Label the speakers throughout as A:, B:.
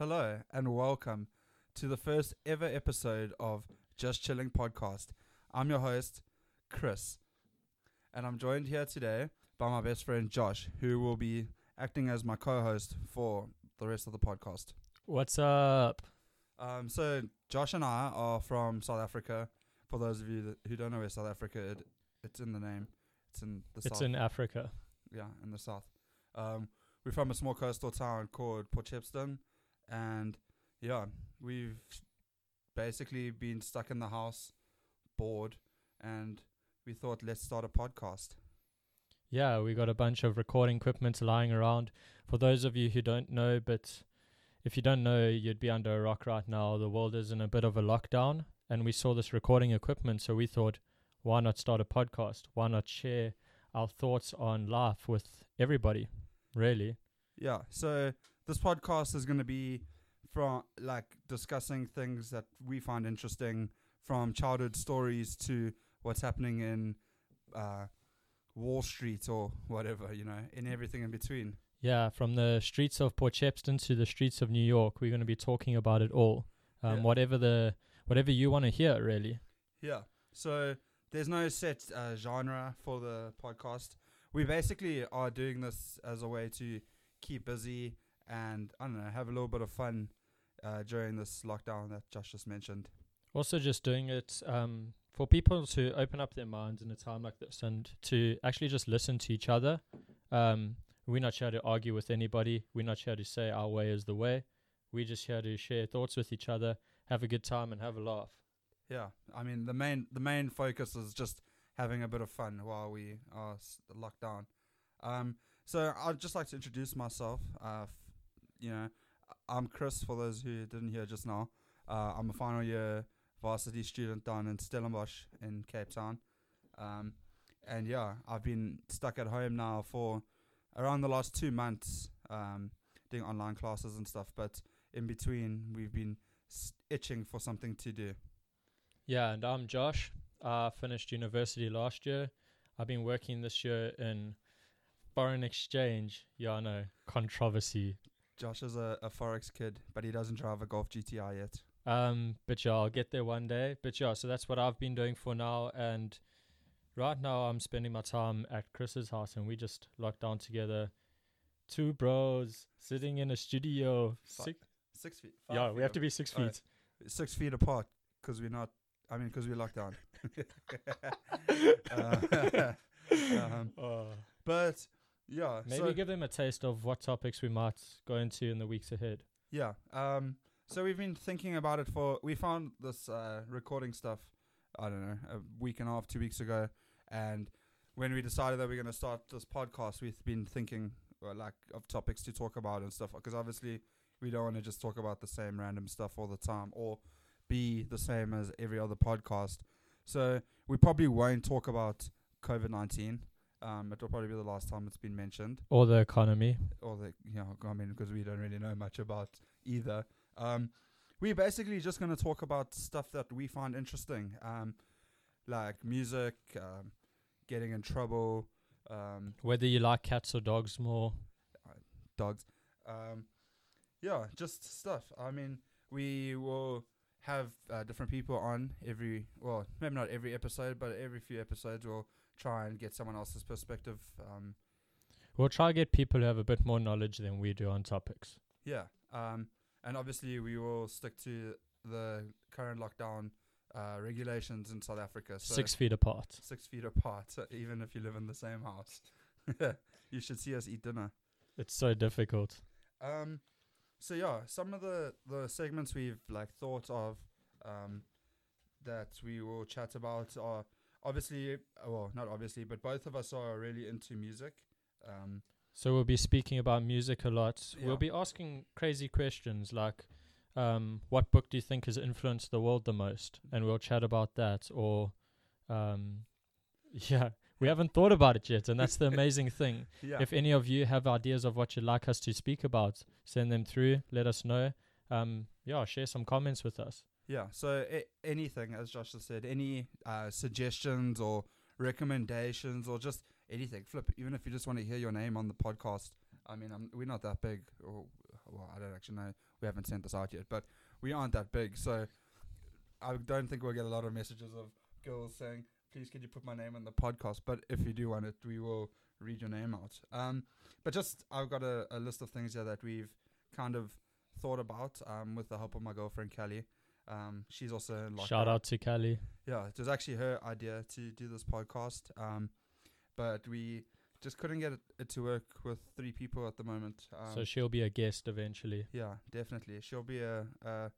A: Hello and welcome to the first ever episode of Just Chilling Podcast. I'm your host, Chris, and I'm joined here today by my best friend Josh, who will be acting as my co-host for the rest of the podcast.
B: What's up?
A: Um, so Josh and I are from South Africa. For those of you that, who don't know where South Africa is, it's in the name. It's in the
B: It's
A: south.
B: in Africa.
A: yeah, in the south. Um, we're from a small coastal town called Port Shepstone, and yeah, we've basically been stuck in the house, bored, and we thought let's start a podcast.
B: Yeah, we got a bunch of recording equipment lying around. For those of you who don't know, but if you don't know, you'd be under a rock right now. The world is in a bit of a lockdown, and we saw this recording equipment, so we thought, why not start a podcast? Why not share our thoughts on life with everybody? Really?
A: Yeah, so this podcast is going to be from like discussing things that we find interesting, from childhood stories to what's happening in uh, Wall Street or whatever, you know, and everything in between.
B: Yeah, from the streets of Port Shepstone to the streets of New York, we're going to be talking about it all. Um,
A: Yeah.
B: Whatever the whatever you want to hear, really.
A: Yeah. So there's no set uh, genre for the podcast. We basically are doing this as a way to keep busy and I don't know, have a little bit of fun uh, during this lockdown that Josh just mentioned.
B: Also, just doing it um, for people to open up their minds in a time like this and to actually just listen to each other. Um, we're not here to argue with anybody. We're not here to say our way is the way. We're just here to share thoughts with each other, have a good time, and have a laugh.
A: Yeah. I mean, the main the main focus is just having a bit of fun while we are locked down. Um, so I'd just like to introduce myself. Uh, you know, I'm Chris. For those who didn't hear just now, uh, I'm a final year varsity student down in Stellenbosch in Cape Town. Um, and yeah, I've been stuck at home now for around the last two months, um, doing online classes and stuff. But in between, we've been itching for something to do.
B: Yeah, and I'm Josh. I finished university last year. I've been working this year in foreign exchange. Yeah, I know. Controversy.
A: Josh is a, a forex kid, but he doesn't drive a Golf GTI yet.
B: Um, but yeah, I'll get there one day. But yeah, so that's what I've been doing for now. And right now, I'm spending my time at Chris's house, and we just locked down together. Two bros sitting in a studio.
A: Fi-
B: Six,
A: Six feet.
B: yeah, we have to be six feet.
A: six feet apart because we're not. I mean, because we're locked down. Uh, um,
B: Oh.
A: but yeah,
B: Maybe
A: so,
B: give them a taste of what topics we might go into in the weeks ahead.
A: yeah. Um, so we've been thinking about it for. We found this uh, recording stuff. I don't know, a week and a half, two weeks ago, and when we decided that we're going to start this podcast, we've been thinking uh, like of topics to talk about and stuff. Because obviously, we don't want to just talk about the same random stuff all the time, or be the same as every other podcast. So we probably won't talk about COVID nineteen. Um, it will probably be the last time it's been mentioned
B: Or the economy.
A: or the you know I mean because we don't really know much about either. Um, we're basically just going to talk about stuff that we find interesting, um, like music, um, getting in trouble, um,
B: Whether you like cats or dogs more.
A: dogs, um, yeah, just stuff. I mean, we will have uh, different people on every well, maybe not every episode, but every few episodes we'll try and get someone else's perspective. Um,
B: We'll try to get people who have a bit more knowledge than we do on topics.
A: Yeah. Um, and obviously we will stick to the current lockdown uh, regulations in South Africa. So
B: Six feet apart.
A: six feet apart, so even if you live in the same house. you should see us eat dinner.
B: It's so difficult.
A: Um, so yeah, some of the the segments we've like thought of um, that we will chat about are obviously well not obviously, but both of us are really into music. Um,
B: So we'll be speaking about music a lot.
A: Yeah.
B: We'll be asking crazy questions like, um, what book do you think has influenced the world the most? And we'll chat about that. Or, um, yeah, we haven't thought about it yet, and that's the amazing thing.
A: yeah.
B: If any of you have ideas of what you'd like us to speak about, send them through. Let us know. Um, yeah, share some comments with us.
A: Yeah. So a- anything, as Josh has said, any uh, suggestions or recommendations or just anything. Flip. Even if you just want to hear your name on the podcast. I mean, I'm, we're not that big, or well, I don't actually know. We haven't sent this out yet, but we aren't that big, so I don't think we'll get a lot of messages of girls saying, "Please, could you put my name on the podcast?" But if you do want it, we will read your name out. Um, but just I've got a, a list of things here that we've kind of thought about um, with the help of my girlfriend Kelly. Um, she's also in
B: Shout out to Kelly.
A: Yeah, it was actually her idea to do this podcast. Um, but we just couldn't get it, it to work with three people at the moment. Um,
B: so she'll be a guest eventually.
A: yeah, definitely. She'll be a, a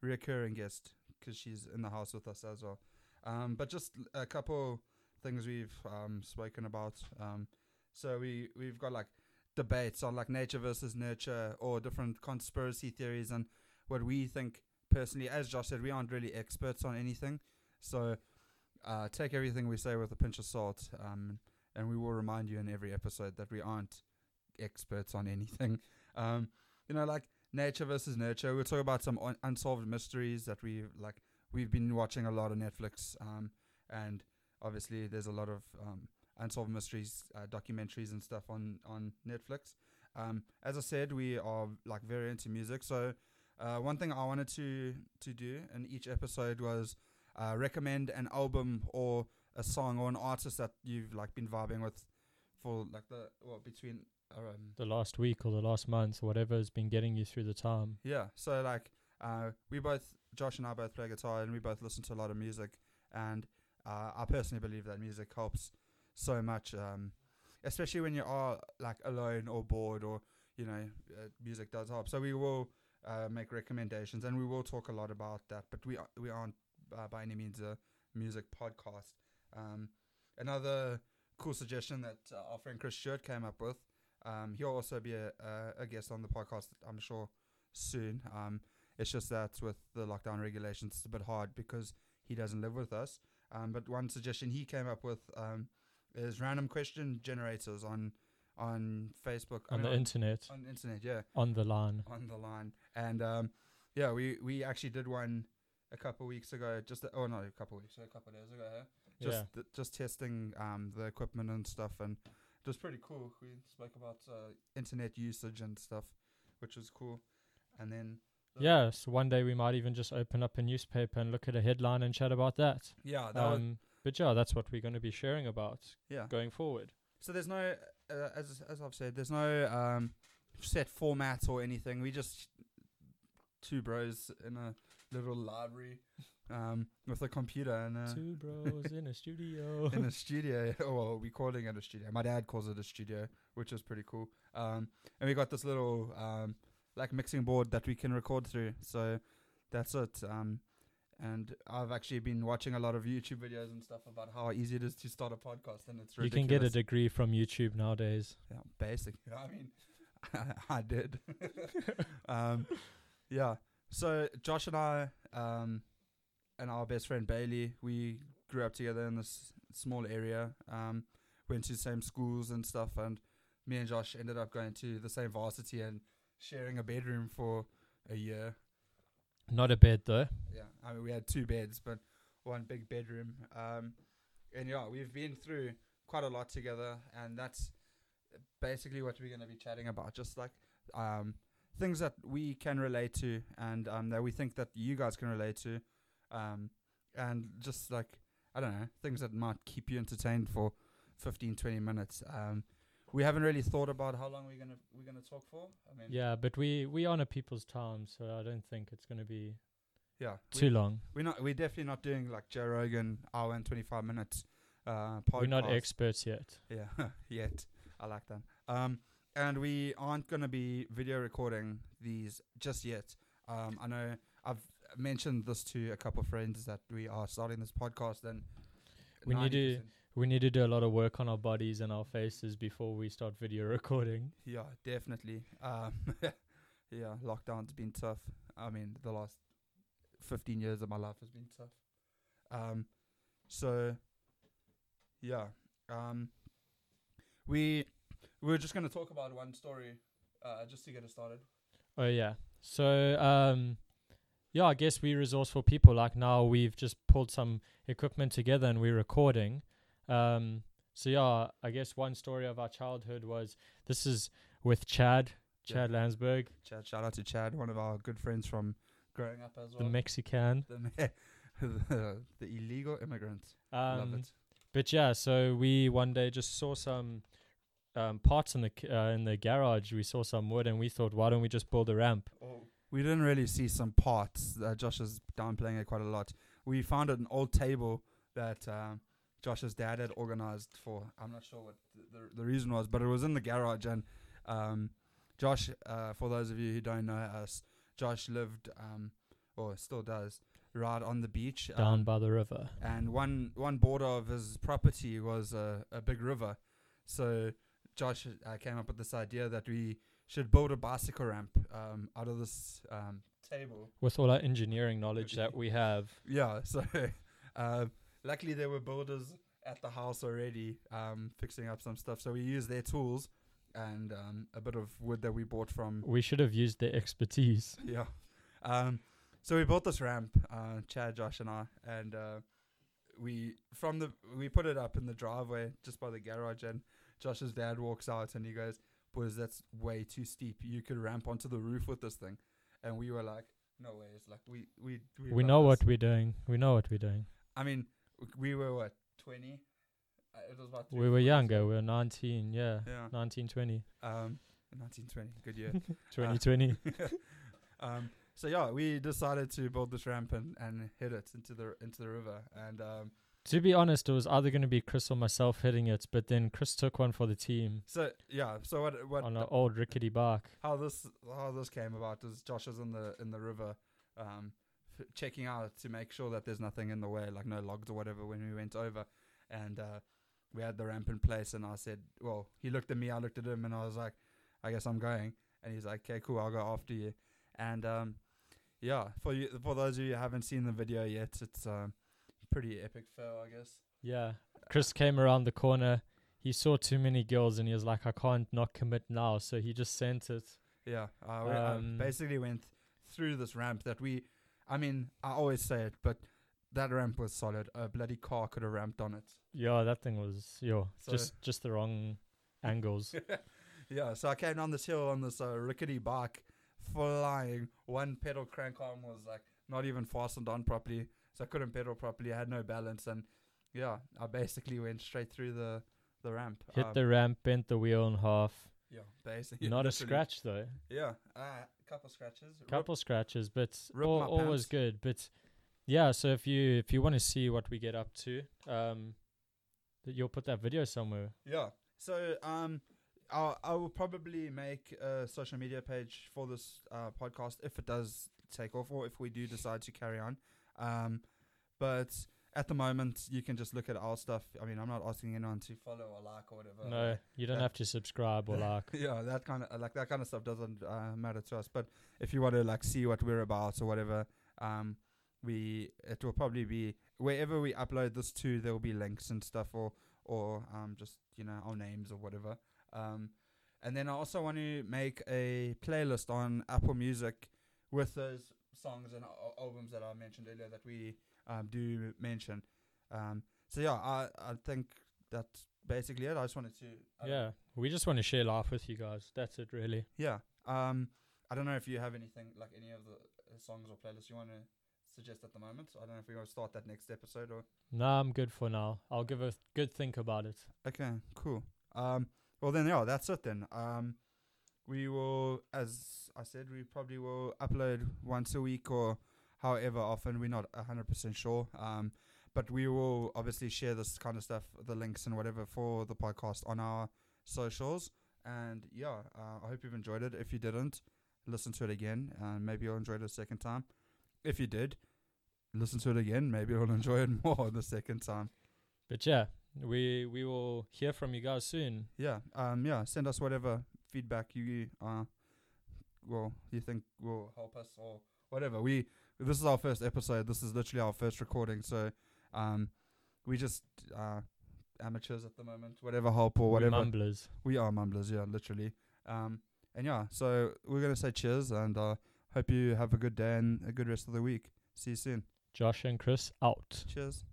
A: recurring guest 'cause she's in the house with us as well. Um, but just a couple things we've um, spoken about. Um, so we we've got like debates on like nature versus nurture or different conspiracy theories and what we think personally. As Josh said, we aren't really experts on anything, so uh, take everything we say with a pinch of salt. Um, and we will remind you in every episode that we aren't experts on anything. Um, you know, like nature versus nurture. We'll talk about some un- unsolved mysteries that we like. We've been watching a lot of Netflix, um, and obviously there's a lot of um, unsolved mysteries uh, documentaries and stuff on on Netflix. Um, as I said, we are like very into music. So uh, one thing I wanted to to do in each episode was uh, recommend an album or a song or an artist that you've like been vibing with for like the well between um,
B: The last week or the last month, or whatever has been getting you through the time.
A: Yeah. So like, uh, we both, Josh and I both play guitar, and we both listen to a lot of music. And uh, I personally believe that music helps so much, um, especially when you are like alone or bored, or you know, uh, music does help. So we will uh, make recommendations, and we will talk a lot about that. But we are, we aren't uh, by any means a music podcast. Um, another cool suggestion that uh, our friend Chris Stewart came up with. Um, he'll also be a, a, a guest on the podcast, I'm sure, soon. Um, it's just that with the lockdown regulations, it's a bit hard because he doesn't live with us. Um, but one suggestion he came up with um, is random question generators on on Facebook I
B: On
A: mean,
B: the internet,
A: on the internet, yeah,
B: on the line.
A: on the line. And um, yeah, we we actually did one a couple weeks ago. Just oh no, a couple weeks, a couple days ago. Huh? Just
B: yeah.
A: th- just testing um the equipment and stuff, and it was pretty cool. We spoke about uh, internet usage and stuff, which was cool. And then the-
B: Yeah, so one day we might even just open up a newspaper and look at a headline and chat about that.
A: yeah, that
B: Um, but yeah, that's what we're going to be sharing about
A: yeah.
B: going forward.
A: So there's no, uh, as as I've said, there's no um set format or anything. We just two bros in a little library, um, with a computer and a
B: Two bros in a studio.
A: in a studio. Oh, well, we calling it a studio. My dad calls it a studio, which is pretty cool. Um, and we got this little um, like mixing board that we can record through. So that's it. Um, and I've actually been watching a lot of YouTube videos and stuff about how easy it is to start a podcast, and it's
B: you can get a degree from YouTube nowadays.
A: Yeah, basic. I mean, I did. um, yeah. So Josh and I, um, and our best friend Bailey, we grew up together in this small area. Um, went to the same schools and stuff, and me and Josh ended up going to the same varsity and sharing a bedroom for a year.
B: Not a bed though.
A: Yeah, I mean we had two beds, but one big bedroom. Um, and yeah, we've been through quite a lot together, and that's basically what we're going to be chatting about. Just like um, things that we can relate to, and um, that we think that you guys can relate to, um, and just like I don't know things that might keep you entertained for 15, 20 minutes. Um, we haven't really thought about how long we're gonna we're gonna talk for. I mean,
B: Yeah, but we we honor people's time, so I don't think it's to be
A: yeah, we-
B: too long.
A: We're not. We're definitely not doing like Joe Rogan hour and twenty five minutes. Uh, podcast.
B: We're not experts yet.
A: Yeah, yet. I like that. Um, and we aren't gonna be video recording these just yet. Um, I know I've mentioned this to a couple of friends that we are starting this podcast, and
B: We need to- We need to do a lot of work on our bodies and our faces before we start video recording.
A: Yeah, definitely. Um, yeah, lockdown's been tough. I mean, the last 15 years of my life has been tough. Um, so, yeah. Um, we we were just gonna talk about one story, uh, just to get it started.
B: Oh yeah. So um yeah, I guess we resourceful people like now we've just pulled some equipment together and we're recording. Um so yeah, I guess one story of our childhood was this is with Chad. Chad Landsberg,
A: Chad, shout out to Chad, one of our good friends from growing up as
B: the
A: well.
B: Mexican.
A: The, me- the, the illegal immigrant. Love
B: Um,
A: it.
B: But yeah, so we one day just saw some um, parts in the c- uh, in the garage. We saw some wood, and we thought, why don't we just build a ramp?
A: We didn't really see some parts. Uh, Josh is downplaying it quite a lot. We found an old table that um, Josh's dad had organized for. I'm not sure what the, the, the reason was, but it was in the garage. And um, Josh, uh, for those of you who don't know us, Josh lived, um, or still does, right on the beach.
B: Down
A: um,
B: by the river.
A: and one one border of his property was a, a big river. So Josh uh, came up with this idea that we should build a bicycle ramp um, out of this um, table.
B: With all our engineering knowledge that we have,
A: Yeah. So uh, luckily there were builders at the house already um, fixing up some stuff. So we used their tools and um, a bit of wood that we bought from
B: we should have used their expertise.
A: yeah. Um, so we built this ramp, uh, Chad, Josh, and I, and uh, we from the we put it up in the driveway just by the garage, and Josh's dad walks out and he goes, "Boys, that's way too steep. You could ramp onto the roof with this thing," and we were like, "No way!" It's like we we we,
B: We know what we're doing. We know what we're doing.
A: I mean, we were what twenty. Uh, it was about
B: We were younger. We were 19. Yeah,
A: Yeah.
B: 19, 20.
A: Um, 1920, good year.
B: 2020.
A: um, so yeah, we decided to build this ramp and, and hit it into the into the river. And um,
B: to be honest, it was either going to be Chris or myself hitting it, but then Chris took one for the team
A: so yeah, so what what
B: on an old rickety bike.
A: how this how this came about is Josh was in the in the river, um, f- checking out to make sure that there's nothing in the way, like no logs or whatever. When we went over, and uh, we had the ramp in place, and I said, well, he looked at me, I looked at him, and I was like, I guess I'm going, and he's like, okay, cool, I'll go after you, and um, yeah, for you for those of you who haven't seen the video yet, it's um, pretty epic fail, I guess.
B: Yeah. Chris came around the corner. He saw too many girls and he was like, I can't not commit now. So he just sent it.
A: Yeah, uh, we uh,
B: Um,
A: basically went through this ramp that we. I mean, I always say it, but that ramp was solid. A bloody car could have ramped on it.
B: Yeah, that thing was, Yeah,
A: So-
B: just just the wrong angles.
A: yeah, so I came down this hill on this uh, rickety bike, flying. One pedal crank arm was like not even fastened on properly, so I couldn't pedal properly. I had no balance, and yeah, I basically went straight through the the ramp.
B: Hit
A: Um,
B: the ramp, bent the wheel in half.
A: yeah, basically.
B: Not a scratch though.
A: Yeah, uh, couple scratches. Rip-
B: Couple scratches, but all, all was good. But yeah, so if you if you want to see what we get up to, um, you'll put that video somewhere.
A: Yeah. So um, I I will probably make a social media page for this uh, podcast if it does take off or if we do decide to carry on. Um, but at the moment, you can just look at our stuff. I mean, I'm not asking anyone to follow or like or whatever.
B: no, you don't
A: yeah.
B: have to subscribe or like.
A: yeah, that kind of like that kind of stuff doesn't uh, matter to us. But if you want to like see what we're about or whatever, um, we it will probably be wherever we upload this to, there will be links and stuff or or um just you know our names or whatever. Um, and then I also want to make a playlist on Apple Music with those songs and al- albums that I mentioned earlier that we um, do mention. Um, so yeah, I I think that's basically it. I just wanted to I
B: Yeah, we just want to share life with you guys. That's it, really.
A: yeah. Um, I don't know if you have anything like any of the uh, songs or playlists you want to suggest at the moment. I don't know if we want to start that next episode or.
B: Nah, I'm good for now. I'll give a good think about it.
A: Okay, cool. Um, well then, yeah, that's it then. Um, we will, as I said, we probably will upload once a week or however often. We're not hundred percent sure. Um, but we will obviously share this kind of stuff, the links and whatever for the podcast on our socials. And yeah, uh, I hope you've enjoyed it. If you didn't, listen to it again. and maybe you'll enjoy it a second time. If you did, listen to it again. Maybe you'll enjoy it more the second time.
B: But yeah, we we will hear from you guys soon.
A: Yeah. Um. Yeah. Send us whatever feedback you uh, well, you think will help us or whatever. We this is our first episode. This is literally our first recording. So, um, we just uh amateurs at the moment. Whatever help or whatever.
B: We
A: whatever.
B: mumblers.
A: We are mumblers. Yeah, literally. Um. And yeah, so we're gonna say cheers and uh, hope you have a good day and a good rest of the week. See you soon.
B: Josh and Chris out.
A: Cheers.